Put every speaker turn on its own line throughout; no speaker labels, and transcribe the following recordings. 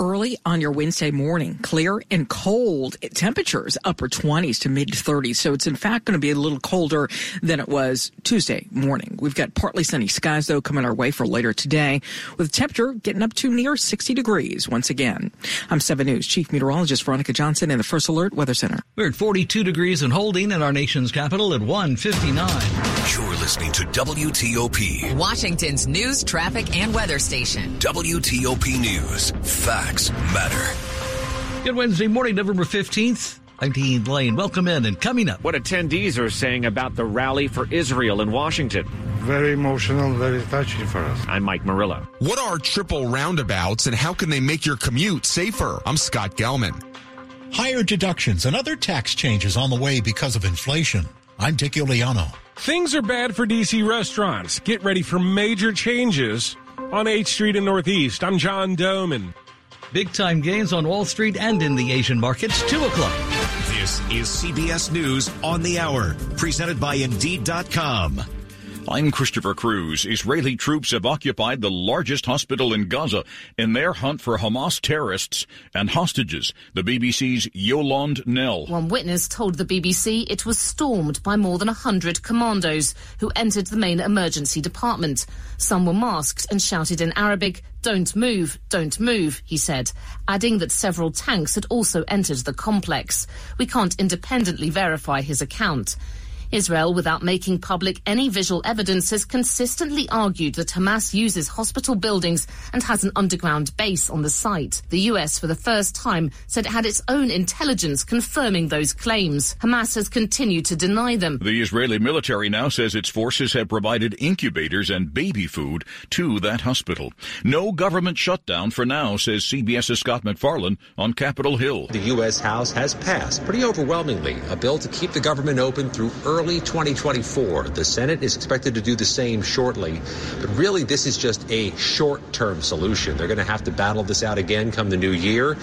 early on your Wednesday morning. Clear and cold temperatures, upper 20s to mid 30s. So it's in fact going to be a little colder than it was Tuesday morning. We've got partly sunny skies though coming our way for later today with temperature getting up to near 60 degrees once again. I'm 7 News Chief Meteorologist Veronica Johnson in the First Alert Weather Center.
We're at 42 degrees and holding in our nation's capital at 159.
You're listening to WTOP,
Washington's news, traffic, and weather station.
WTOP News. Facts facts matter.
Good Wednesday morning, November 15th. I'm Dean Lane. Welcome in and coming up.
What attendees are saying about the rally for Israel in Washington.
Very emotional, very touching for us.
I'm Mike Murillo.
What are triple roundabouts and how can they make your commute safer? I'm Scott Gelman.
Higher deductions and other tax changes on the way because of inflation. I'm Dick Uliano.
Things are bad for DC restaurants. Get ready for major changes on 8th Street in Northeast. I'm John Domen.
Big time gains on Wall Street and in the Asian markets, 2 o'clock.
This is CBS News on the Hour, presented by Indeed.com. I'm Christopher Cruz. Israeli troops have occupied the largest hospital in Gaza in their hunt for Hamas terrorists and hostages. The BBC's Yolande Knell.
One witness told the BBC it was stormed by more than a hundred commandos who entered the main emergency department. Some were masked and shouted in Arabic, don't move, don't move, he said, adding that several tanks had also entered the complex. We can't independently verify his account. Israel, without making public any visual evidence, has consistently argued that Hamas uses hospital buildings and has an underground base on the site. The US, for the first time, said it had its own intelligence confirming those claims. Hamas has continued to deny them.
The Israeli military now says its forces have provided incubators and baby food to that hospital. No government shutdown for now, says CBS's Scott MacFarlane on Capitol Hill.
The U.S. House has passed pretty overwhelmingly a bill to keep the government open through early early 2024. The Senate is expected to do the same shortly. But really, this is just a short term solution. They're going to have to battle this out again come the new year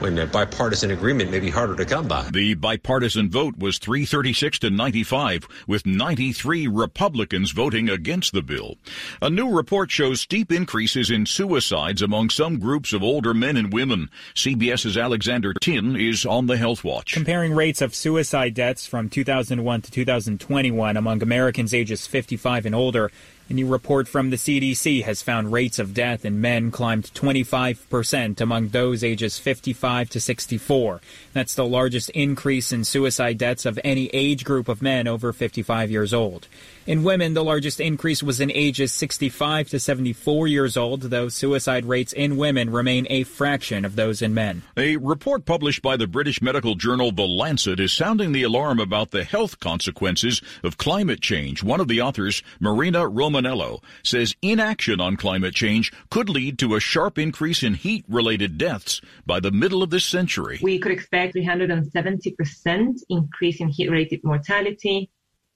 when a bipartisan agreement may be harder to come by.
The bipartisan vote was 336 to 95, with 93 Republicans voting against the bill. A new report shows steep increases in suicides among some groups of older men and women. CBS's Alexander Tin is on the Health Watch.
Comparing rates of suicide deaths from 2001 to 2021 among Americans ages 55 and older, a new report from the CDC has found rates of death in men climbed 25% among those ages 55 to 64. That's the largest increase in suicide deaths of any age group of men over 55 years old. In women, the largest increase was in ages 65 to 74 years old, though suicide rates in women remain a fraction of those in men.
A report published by the British medical journal The Lancet is sounding the alarm about the health consequences of climate change. One of the authors, Marina Romanello, says inaction on climate change could lead to a sharp increase in heat related deaths by the middle of this century.
We could expect 370% increase in heat related mortality,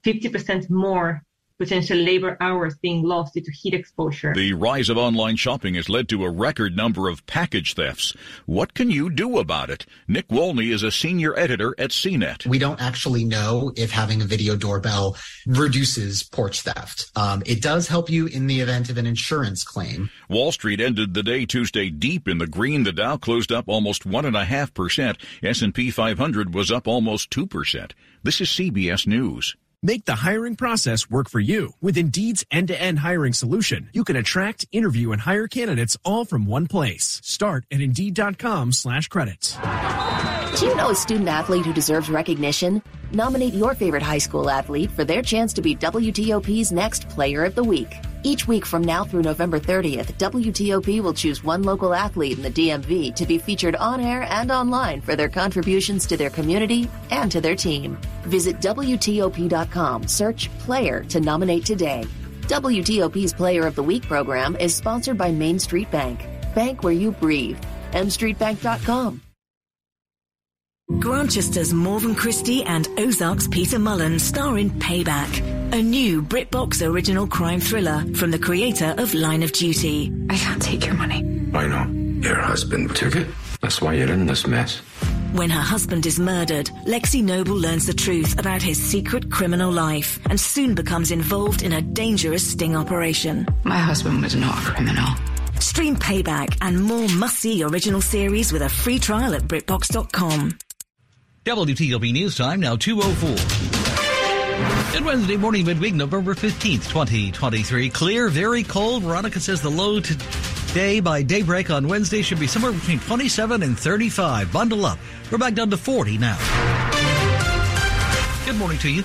50% more potential labor hours being lost due to heat exposure.
The rise of online shopping has led to a record number of package thefts. What can you do about it? Nick Wolny is a senior editor at CNET.
We don't actually know if having a video doorbell reduces porch theft. Um, it does help you in the event of an insurance claim.
Wall Street ended the day Tuesday deep in the green. The Dow closed up almost one and a half percent. S&P 500 was up almost two percent. This is CBS News.
Make the hiring process work for you. With Indeed's end-to-end hiring solution, you can attract, interview, and hire candidates all from one place. Start at Indeed.com slash credits.
Do you know a student athlete who deserves recognition? Nominate your favorite high school athlete for their chance to be WTOP's next Player of the Week. Each week from now through November 30th, WTOP will choose one local athlete in the DMV to be featured on air and online for their contributions to their community and to their team. Visit WTOP.com, search Player to nominate today. WTOP's Player of the Week program is sponsored by Main Street Bank. Bank where you breathe. MStreetBank.com.
Grantchester's Morven Christie and Ozark's Peter Mullan star in Payback, a new BritBox original crime thriller from the creator of Line of Duty.
I can't take your money.
I know. Your husband took it. That's why you're in this mess.
When her husband is murdered, Lexi Noble learns the truth about his secret criminal life and soon becomes involved in a dangerous sting operation.
My husband was not a criminal.
Stream Payback and more must-see original series with a free trial at BritBox.com.
WTOP News Time now 204. Good Wednesday morning, midweek, November 15th, 2023. Clear, very cold. Veronica says the low today by daybreak on Wednesday should be somewhere between 27 and 35. Bundle up. We're back down to 40 now. Good morning to you.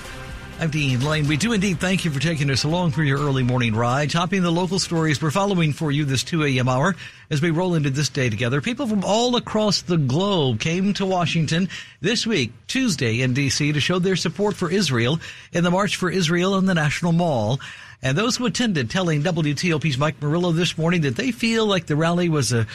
I'm Dean Lane. We do indeed thank you for taking us along for your early morning ride, topping the local stories we're following for you this 2 a.m. hour as we roll into this day together. People from all across the globe came to Washington this week, Tuesday, in D.C. to show their support for Israel in the March for Israel in the National Mall. And those who attended telling WTOP's Mike Murillo this morning that they feel like the rally was a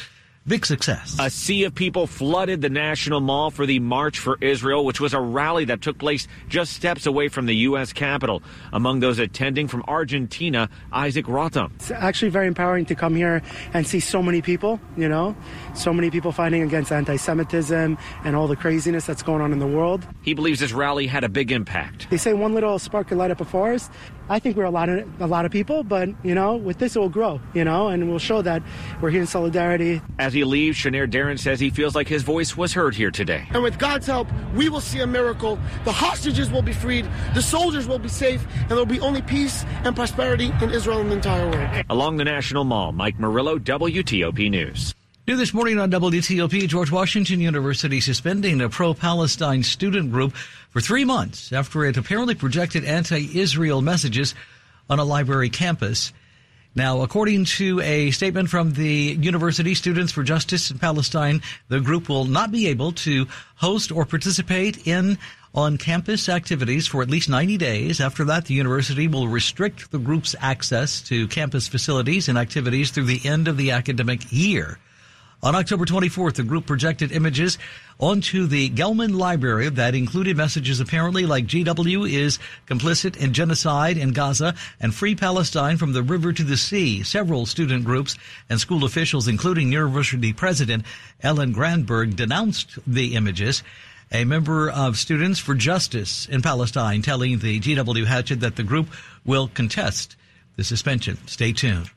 Big success.
A sea of people flooded the National Mall for the March for Israel, which was a rally that took place just steps away from the U.S. Capitol. Among those attending from Argentina, Isaac Rotham.
It's actually very empowering to come here and see so many people, you know, so many people fighting against anti Semitism and all the craziness that's going on in the world.
He believes this rally had a big impact.
They say one little spark can light up a forest. I think we're a lot of a lot of people, but you know, with this it will grow, you know, and we'll show that we're here in solidarity.
As he leaves, Shanair Darren says he feels like his voice was heard here today.
And with God's help, we will see a miracle. The hostages will be freed, the soldiers will be safe, and there will be only peace and prosperity in Israel and the entire world.
Along the National Mall, Mike Murillo, WTOP News.
New this morning on WTOP, George Washington University suspending a pro-Palestine student group for three months after it apparently projected anti-Israel messages on a library campus. Now, according to a statement from the University Students for Justice in Palestine, the group will not be able to host or participate in on-campus activities for at least 90 days. After that, the university will restrict the group's access to campus facilities and activities through the end of the academic year. On October 24th, the group projected images onto the Gelman Library that included messages apparently like GW is complicit in genocide in Gaza and free Palestine from the river to the sea. Several student groups and school officials, including University President Ellen Granberg, denounced the images. A member of Students for Justice in Palestine telling the GW Hatchet that the group will contest the suspension. Stay tuned.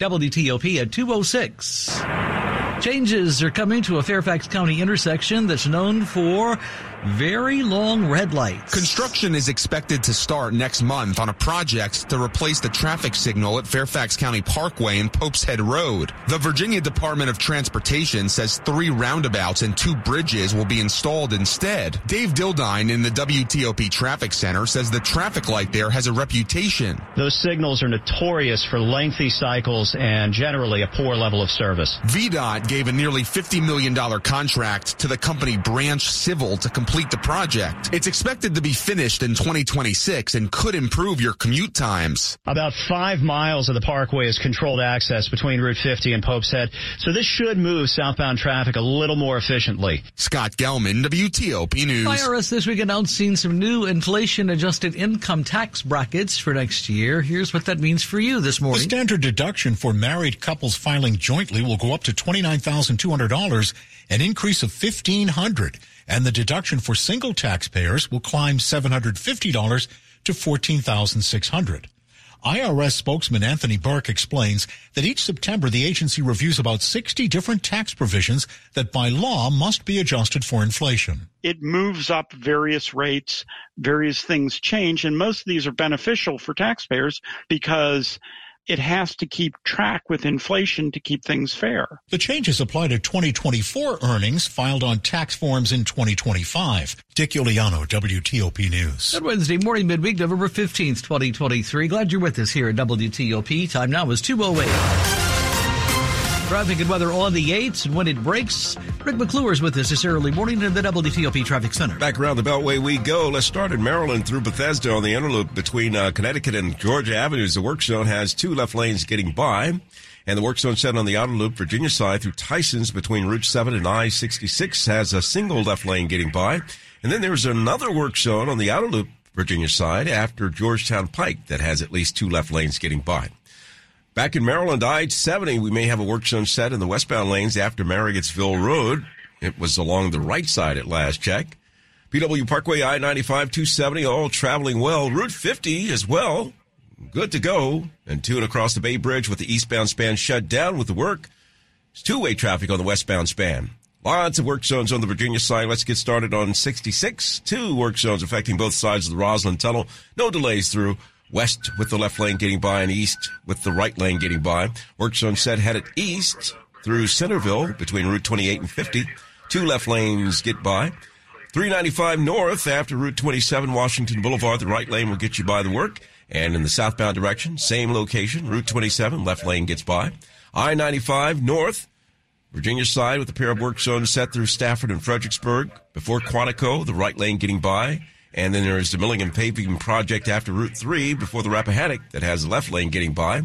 WTOP at 206. Changes are coming to a Fairfax County intersection that's known for very long red lights.
Construction is expected to start next month on a project to replace the traffic signal at Fairfax County Parkway and Pope's Head Road. The Virginia Department of Transportation says three roundabouts and two bridges will be installed instead. Dave Dildine in the WTOP Traffic Center says the traffic light there has a reputation.
Those signals are notorious for lengthy cycles and generally a poor level of service.
VDOT gave a nearly $50 million contract to the company Branch Civil to complete complete the project. It's expected to be finished in 2026 and could improve your commute times.
About five miles of the parkway is controlled access between Route 50 and Pope's Head, so this should move southbound traffic a little more efficiently.
Scott Gelman, WTOP News.
IRS this week announcing some new inflation adjusted income tax brackets for next year. Here's what that means for you this morning.
The standard deduction for married couples filing jointly will go up to $29,200, an increase of 1500 and the deduction for single taxpayers will climb $750 to 14,600. IRS spokesman Anthony Burke explains that each September the agency reviews about 60 different tax provisions that by law must be adjusted for inflation.
It moves up various rates, various things change, and most of these are beneficial for taxpayers because it has to keep track with inflation to keep things fair.
The changes apply to 2024 earnings filed on tax forms in 2025. Dick Uliano, WTOP News.
Good Wednesday morning, midweek, November 15th, 2023. Glad you're with us here at WTOP. Time now is 208. Traffic and weather on the 8s and when it breaks. Rick McClure is with us this early morning in the WTOP Traffic Center.
Back around the Beltway we go. Let's start in Maryland through Bethesda on the inner loop between uh, Connecticut and Georgia Avenues. The work zone has two left lanes getting by. And the work zone set on the outer loop, Virginia side through Tyson's between Route 7 and I-66 has a single left lane getting by. And then there's another work zone on the outer loop, Virginia side after Georgetown Pike that has at least two left lanes getting by. Back in Maryland, I-70, we may have a work zone set in the westbound lanes after Marriottsville Road. It was along the right side at last check. PW Parkway, I-95, 270, all traveling well. Route 50 as well. Good to go. And two and across the Bay Bridge with the eastbound span shut down with the work. It's two-way traffic on the westbound span. Lots of work zones on the Virginia side. Let's get started on 66. Two work zones affecting both sides of the Rosslyn Tunnel. No delays through. West with the left lane getting by and east with the right lane getting by. Work zone set headed east through Centreville between Route 28 and 50. Two left lanes get by. 395 north after Route 27 Washington Boulevard. The right lane will get you by the work. And in the southbound direction, same location, Route 27, left lane gets by. I-95 north, Virginia side with a pair of work zones set through Stafford and Fredericksburg. Before Quantico, the right lane getting by. And then there is the Milligan paving project after Route 3 before the Rappahannock that has the left lane getting by.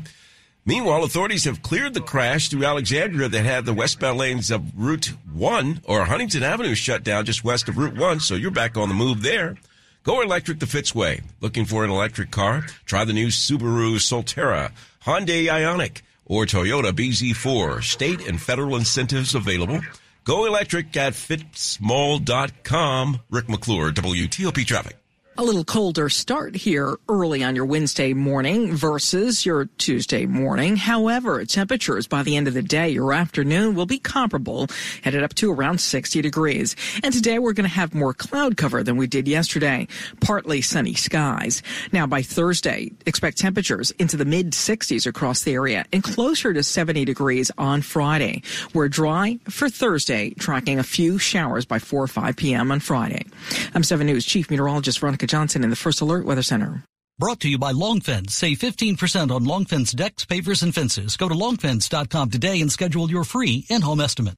Meanwhile, authorities have cleared the crash through Alexandria that had the westbound lanes of Route 1 or Huntington Avenue shut down just west of Route 1, so you're back on the move there. Go electric the Fitzway. Looking for an electric car? Try the new Subaru Solterra, Hyundai Ioniq, or Toyota BZ4. State and federal incentives available. Go electric at fitzmall.com. Rick McClure, WTOP Traffic.
A little colder start here early on your Wednesday morning versus your Tuesday morning. However, temperatures by the end of the day, your afternoon will be comparable, headed up to around 60 degrees. And today we're going to have more cloud cover than we did yesterday. Partly sunny skies. Now by Thursday, expect temperatures into the mid 60s across the area and closer to 70 degrees on Friday. We're dry for Thursday, tracking a few showers by 4 or 5 p.m. on Friday. I'm 7 News Chief Meteorologist Veronica Johnson in the First Alert Weather Center.
Brought to you by Longfence. Save 15% on Longfence decks, pavers, and fences. Go to longfence.com today and schedule your free in-home estimate.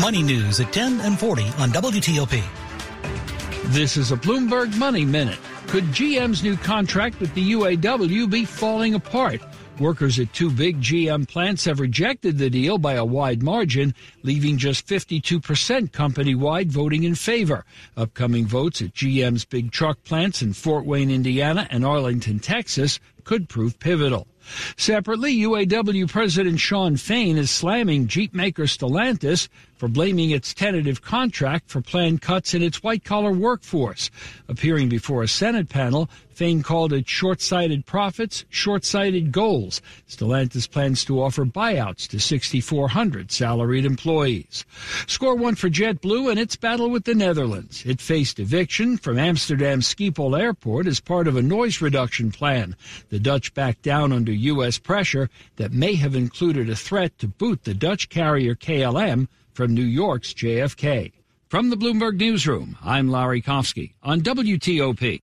Money news at 10 and 40 on WTOP.
This is a Bloomberg Money Minute. Could GM's new contract with the UAW be falling apart? Workers at two big GM plants have rejected the deal by a wide margin, leaving just 52% company wide voting in favor. Upcoming votes at GM's big truck plants in Fort Wayne, Indiana and Arlington, Texas could prove pivotal. Separately, UAW President Shawn Fain is slamming Jeep maker Stellantis for blaming its tentative contract for planned cuts in its white collar workforce. Appearing before a Senate panel, Fain called it short sighted profits, short sighted goals. Stellantis plans to offer buyouts to 6,400 salaried employees. Score one for JetBlue in its battle with the Netherlands. It faced eviction from Amsterdam Schiphol Airport as part of a noise reduction plan. The Dutch backed down under U.S. pressure that may have included a threat to boot the Dutch carrier KLM from New York's JFK. From the Bloomberg Newsroom, I'm Larry Kofsky on WTOP.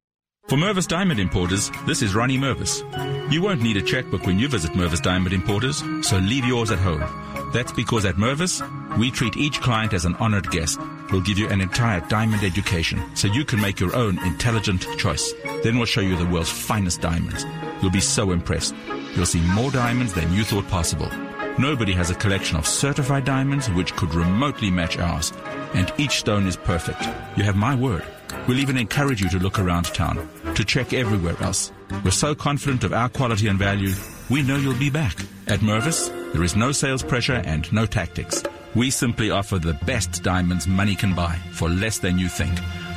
For Mervis Diamond Importers, this is Ronnie Mervis. You won't need a checkbook when you visit Mervis Diamond Importers, so leave yours at home. That's because at Mervis, we treat each client as an honored guest. We'll give you an entire diamond education so you can make your own intelligent choice. Then we'll show you the world's finest diamonds. You'll be so impressed. You'll see more diamonds than you thought possible. Nobody has a collection of certified diamonds which could remotely match ours. And each stone is perfect. You have my word. We'll even encourage you to look around town, to check everywhere else. We're so confident of our quality and value, we know you'll be back. At Mervis, there is no sales pressure and no tactics. We simply offer the best diamonds money can buy for less than you think.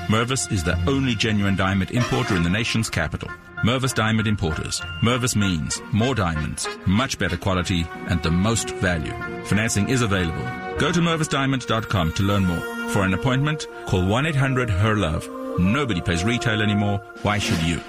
Mervis is the only genuine diamond importer in the nation's capital. Mervis Diamond Importers. Mervis means more diamonds, much better quality, and the most value. Financing is available. Go to mervisdiamond.com to learn more. For an appointment, call 1-800-HER-LOVE. Nobody pays retail anymore. Why should you?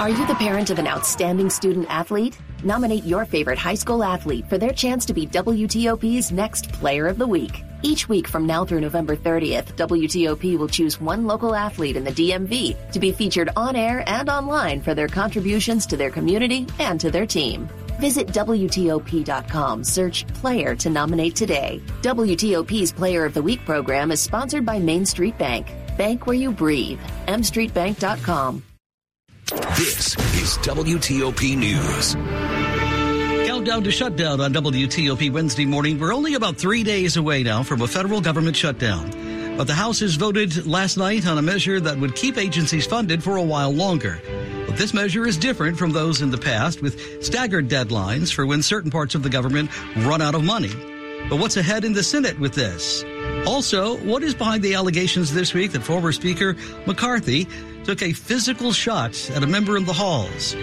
Are you the parent of an outstanding student athlete? Nominate your favorite high school athlete for their chance to be WTOP's next Player of the Week. Each week from now through November 30th, WTOP will choose one local athlete in the DMV to be featured on air and online for their contributions to their community and to their team. Visit WTOP.com, search Player to nominate today. WTOP's Player of the Week program is sponsored by Main Street Bank. Bank where you breathe. mstreetbank.com.
This is WTOP News.
Countdown to shutdown on WTOP Wednesday morning. We're only about three days away now from a federal government shutdown. But the House has voted last night on a measure that would keep agencies funded for a while longer. But this measure is different from those in the past with staggered deadlines for when certain parts of the government run out of money. But what's ahead in the Senate with this? Also, what is behind the allegations this week that former Speaker McCarthy took a physical shot at a member in the halls?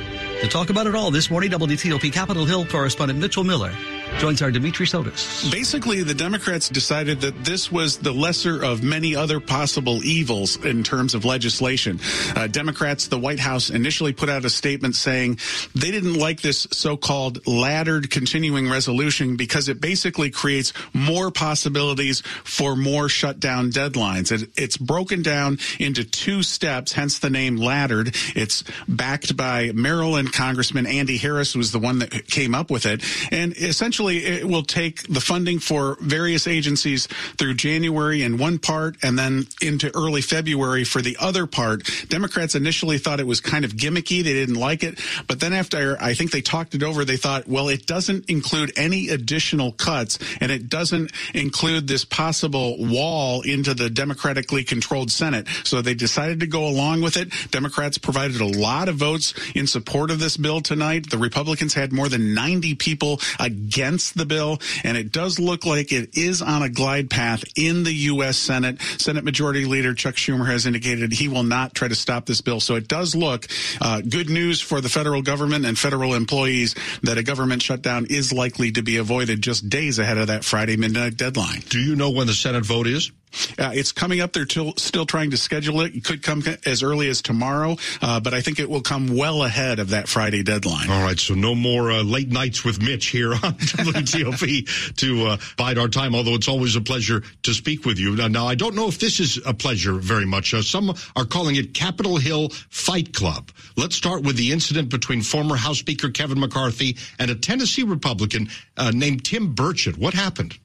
To talk about it all this morning, WTOP Capitol Hill correspondent Mitchell Miller joins our Dimitri Sotis.
Basically, the Democrats decided that this was the lesser of many other possible evils in terms of legislation. Uh, Democrats, the White House initially put out a statement saying they didn't like this so-called laddered continuing resolution because it basically creates more possibilities for more shutdown deadlines. It, it's broken down into two steps, hence the name laddered. It's backed by Maryland Congressman Andy Harris who was the one that came up with it. And essentially it will take the funding for various agencies through January in one part and then into early February for the other part. Democrats initially thought it was kind of gimmicky. They didn't like it. But then after I think they talked it over, they thought, well, it doesn't include any additional cuts and it doesn't include this possible wall into the democratically controlled Senate. So they decided to go along with it. Democrats provided a lot of votes in support of this bill tonight. The Republicans had more than 90 people against the bill, and it does look like it is on a glide path in the U.S. Senate. Senate Majority Leader Chuck Schumer has indicated he will not try to stop this bill. So it does look uh, good news for the federal government and federal employees that a government shutdown is likely to be avoided just days ahead of that Friday midnight deadline.
Do you know when the Senate vote is?
Uh, it's coming up. They're till, still trying to schedule it. It could come as early as tomorrow, uh, but I think it will come well ahead of that Friday deadline.
All right, so no more uh, late nights with Mitch here on WTOP to uh, bide our time, although it's always a pleasure to speak with you. Now, now I don't know if this is a pleasure very much. Uh, some are calling it Capitol Hill Fight Club. Let's start with the incident between former House Speaker Kevin McCarthy and a Tennessee Republican uh, named Tim Burchett. What happened?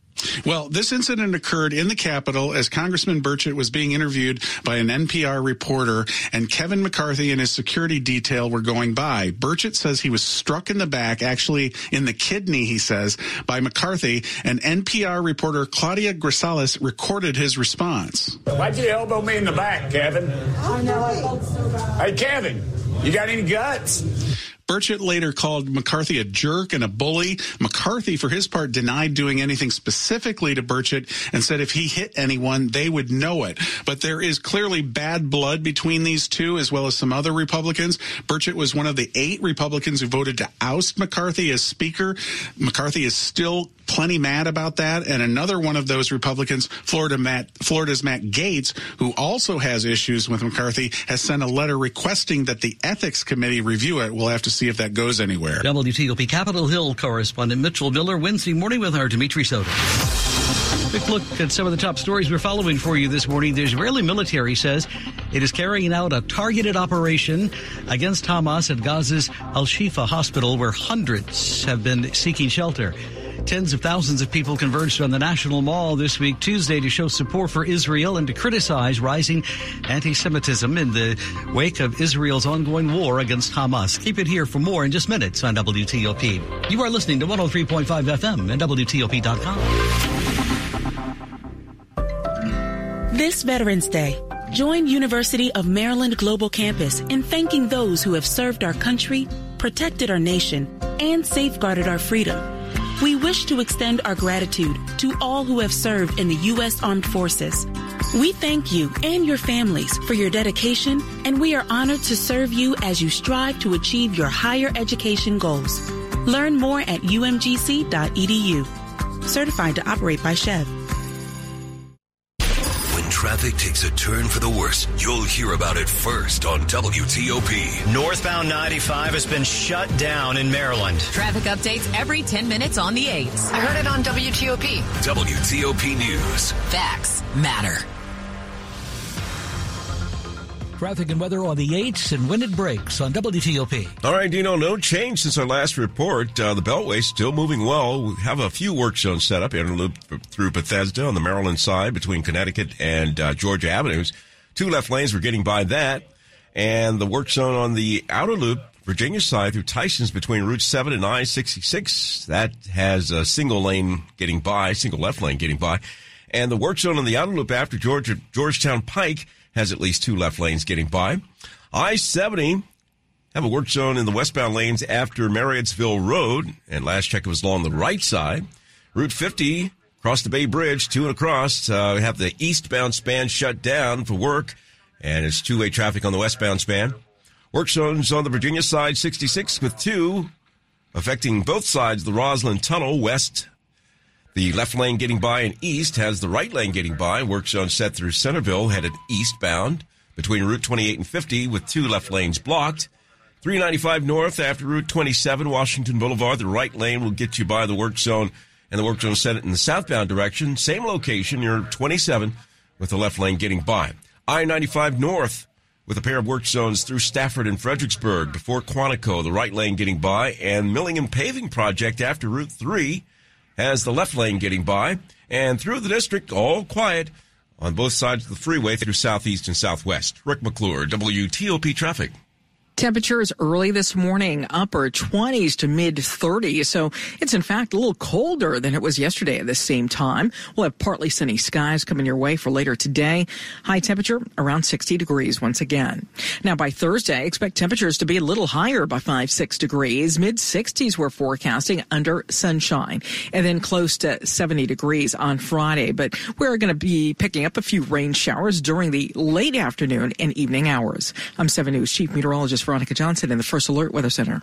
Well, this incident occurred in the Capitol as Congressman Burchett was being interviewed by an NPR reporter, and Kevin McCarthy and his security detail were going by. Burchett says he was struck in the back, actually in the kidney, he says, by McCarthy, and NPR reporter Claudia Grisales recorded his response.
Why'd you elbow me in the back, Kevin? I know, I felt so bad. Hey, Kevin, you got any guts?
Burchett later called McCarthy a jerk and a bully. McCarthy, for his part, denied doing anything specifically to Burchett and said if he hit anyone, they would know it. But there is clearly bad blood between these two, as well as some other Republicans. Burchett was one of the eight Republicans who voted to oust McCarthy as Speaker. McCarthy is still plenty mad about that. And another one of those Republicans, Florida Matt, Florida's Matt Gaetz, who also has issues with McCarthy, has sent a letter requesting that the Ethics Committee review it. We'll have to see if that goes anywhere.
WTOP Capitol Hill correspondent Mitchell Miller Wednesday morning with our Dimitri Sotis. Quick look at some of the top stories we're following for you this morning. The Israeli military says it is carrying out a targeted operation against Hamas at Gaza's Al Shifa hospital, where hundreds have been seeking shelter. Tens of thousands of people converged on the National Mall this week, Tuesday, to show support for Israel and to criticize rising anti Semitism in the wake of Israel's ongoing war against Hamas. Keep it here for more in just minutes on WTOP. You are listening to 103.5 FM and WTOP.com.
This Veterans Day, join University of Maryland Global Campus in thanking those who have served our country, protected our nation, and safeguarded our freedom. We wish to extend our gratitude to all who have served in the U.S. Armed Forces. We thank you and your families for your dedication, and we are honored to serve you as you strive to achieve your higher education goals. Learn more at umgc.edu. Certified to operate by Chev
traffic takes a turn for the worse, you'll hear about it first on WTOP.
Northbound 95 has been shut down in Maryland.
Traffic updates every 10 minutes on the 8s.
I heard it on WTOP.
WTOP News.
Facts matter.
Traffic and weather on the 8s and when it breaks on WTOP.
All right, Dino, no change since our last report. Uh, the Beltway still moving well. We have a few work zones set up, inner loop through Bethesda on the Maryland side between Connecticut and uh, Georgia Avenues. Two left lanes, we're getting by that. And the work zone on the outer loop, Virginia side through Tyson's between Route 7 and I-66. That has a single lane getting by, single left lane getting by. And the work zone on the outer loop after Georgia, Georgetown Pike has at least two left lanes getting by. I-70 have a work zone in the westbound lanes after Marriottsville Road, and last check it was along the right side. Route 50 Across the Bay Bridge, to and across, uh, we have the eastbound span shut down for work, and it's two-way traffic on the westbound span. Work zones on the Virginia side, 66 with two, affecting both sides the Rosslyn Tunnel west. The left lane getting by and east has the right lane getting by. Work zone set through Centreville, headed eastbound between Route 28 and 50 with two left lanes blocked. 395 north after Route 27, Washington Boulevard. The right lane will get you by the work zone and the work zone set in the southbound direction. Same location, near 27 with the left lane getting by. I-95 north with a pair of work zones through Stafford and Fredericksburg before Quantico, the right lane getting by, and Millingham Paving Project after Route 3 has the left lane getting by, and through the district, all quiet on both sides of the freeway through southeast and southwest. Rick McClure, WTOP Traffic.
Temperatures early this morning, upper 20s to mid 30s. So it's in fact a little colder than it was yesterday at the same time. We'll have partly sunny skies coming your way for later today. High temperature around 60 degrees once again. Now by Thursday, expect temperatures to be a little higher by 5, 6 degrees. Mid 60s we're forecasting under sunshine and then close to 70 degrees on Friday. But we're going to be picking up a few rain showers during the late afternoon and evening hours. I'm 7 News Chief Meteorologist Veronica Johnson in the First Alert Weather Center.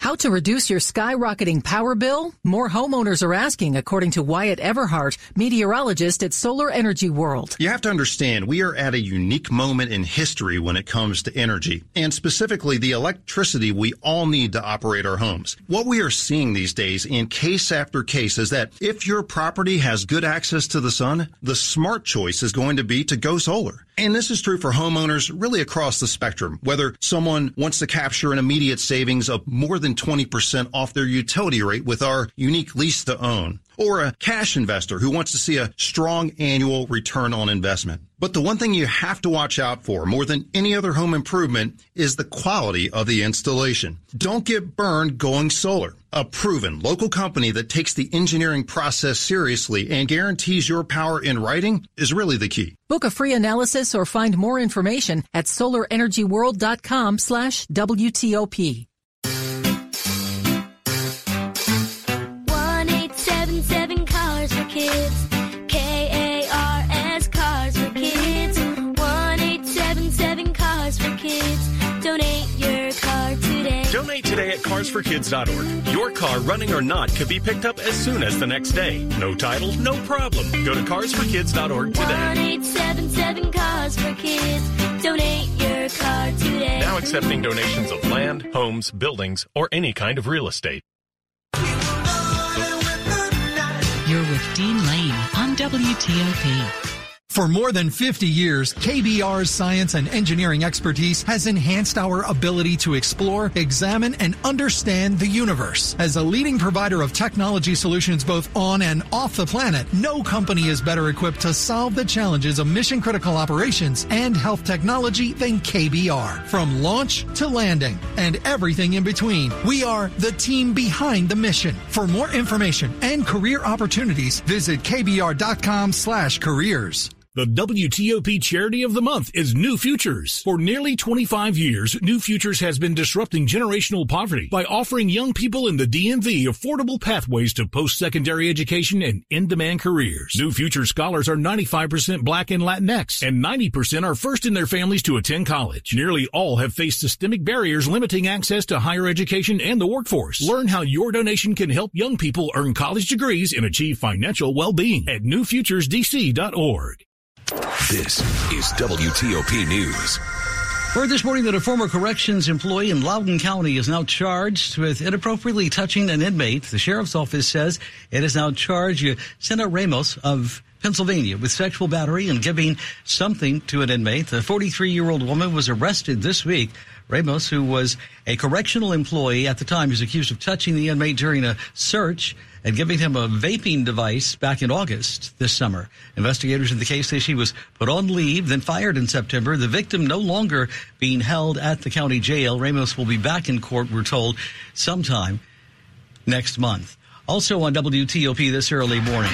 How to reduce your skyrocketing power bill? More homeowners are asking, according to Wyatt Everhart, meteorologist at Solar Energy World.
You have to understand, we are at a unique moment in history when it comes to energy, and specifically the electricity we all need to operate our homes. What we are seeing these days in case after case is that if your property has good access to the sun, the smart choice is going to be to go solar. And this is true for homeowners really across the spectrum, whether someone wants to capture an immediate savings of more than 20% off their utility rate with our unique lease to own, or a cash investor who wants to see a strong annual return on investment. But the one thing you have to watch out for more than any other home improvement is the quality of the installation. Don't get burned going solar. A proven local company that takes the engineering process seriously and guarantees your power in writing is really the key.
Book a free analysis or find more information at solarenergyworld.com slash WTOP.
At carsforkids.org. Your car, running or not, could be picked up as soon as the next day. No title, no problem. Go to carsforkids.org today.
One eight seven seven cars for kids. Donate your car today.
Now accepting donations of land, homes, buildings, or any kind of real estate.
You're with Dean Lane on WTOP.
For more than 50 years, KBR's science and engineering expertise has enhanced our ability to explore, examine, and understand the universe. As a leading provider of technology solutions both on and off the planet, no company is better equipped to solve the challenges of mission critical operations and health technology than KBR. From launch to landing and everything in between, we are the team behind the mission. For more information and career opportunities, visit kbr.com slash careers.
The WTOP Charity of the Month is New Futures. For nearly 25 years, New Futures has been disrupting generational poverty by offering young people in the DMV affordable pathways to post-secondary education and in-demand careers. New Futures scholars are 95% Black and Latinx, and 90% are first in their families to attend college. Nearly all have faced systemic barriers limiting access to higher education and the workforce. Learn how your donation can help young people earn college degrees and achieve financial well-being at newfuturesdc.org.
This is WTOP News.
Heard this morning that a former corrections employee in Loudoun County is now charged with inappropriately touching an inmate. The sheriff's office says it has now charged Senna Ramos of Pennsylvania with sexual battery and giving something to an inmate. The 43 year old woman was arrested this week. Ramos, who was a correctional employee at the time, was accused of touching the inmate during a search and giving him a vaping device back in August this summer. Investigators in the case say she was put on leave, then fired in September. The victim no longer being held at the county jail. Ramos will be back in court, we're told, sometime next month. Also on WTOP this early morning.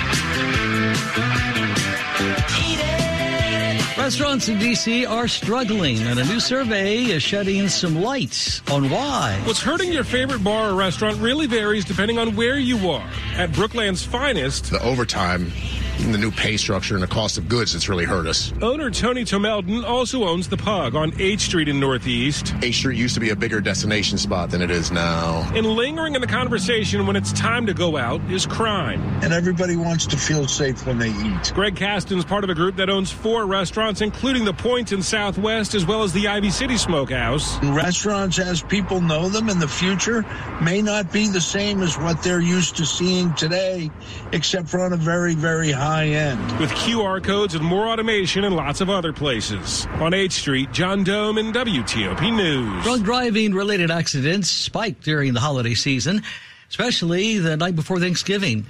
Restaurants in D.C. are struggling, and a new survey is shedding some light on why.
What's hurting your favorite bar or restaurant really varies depending on where you are. At Brookland's finest,
the overtime the new pay structure and the cost of goods that's really hurt us.
Owner Tony Tomelden also owns the Pug on 8th Street in Northeast.
8th Street used to be a bigger destination spot than it is now.
And lingering in the conversation when it's time to go out is crime.
And everybody wants to feel safe when they eat.
Greg Casten's part of a group that owns four restaurants, including the Point in Southwest, as well as the Ivy City Smokehouse.
Restaurants, as people know them in the future, may not be the same as what they're used to seeing today, except for on a very, very high high end.
With QR codes and more automation in lots of other places. On 8th Street, John Domen WTOP News.
Drunk driving related accidents spiked during the holiday season, especially the night before Thanksgiving.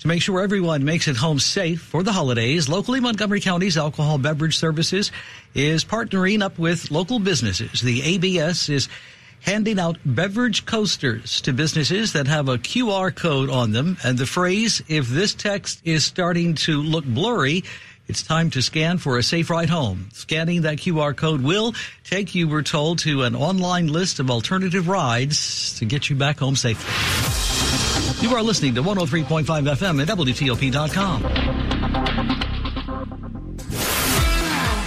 To make sure everyone makes it home safe for the holidays, locally Montgomery County's Alcohol Beverage Services is partnering up with local businesses. The ABS is handing out beverage coasters to businesses that have a QR code on them. And the phrase, if this text is starting to look blurry, it's time to scan for a safe ride home. Scanning that QR code will take you, we're told, to an online list of alternative rides to get you back home safely. You are listening to 103.5 FM at WTOP.com.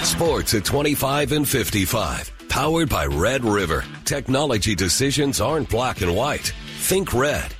Sports at 25 and 55. Powered by Red River. Technology decisions aren't black and white. Think red.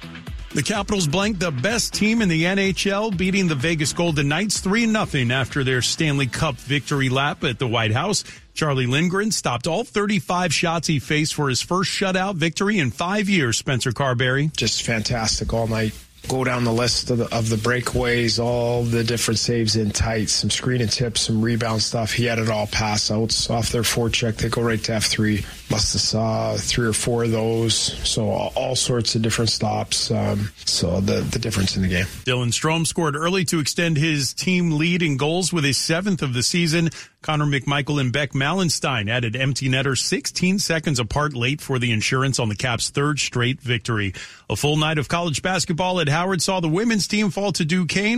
The Capitals blanked the best team in the NHL, beating the Vegas Golden Knights 3 0 after their Stanley Cup victory lap at the White House. Charlie Lindgren stopped all 35 shots he faced for his first shutout victory in five years, Spencer Carberry.
Just fantastic all night go down the list of the, of the, breakaways, all the different saves in tight, some screen and tips, some rebound stuff. He had it all pass outs off their forecheck. They go right to F3. Must have saw three or four of those. So all, all sorts of different stops. Um, so the, the difference in the game.
Dylan Strome scored early to extend his team lead in goals with his seventh of the season. Connor McMichael and Beck Malenstyn added empty netter 16 seconds apart late for the insurance on the Caps' third straight victory. A full night of college basketball at Howard saw the women's team fall to Duquesne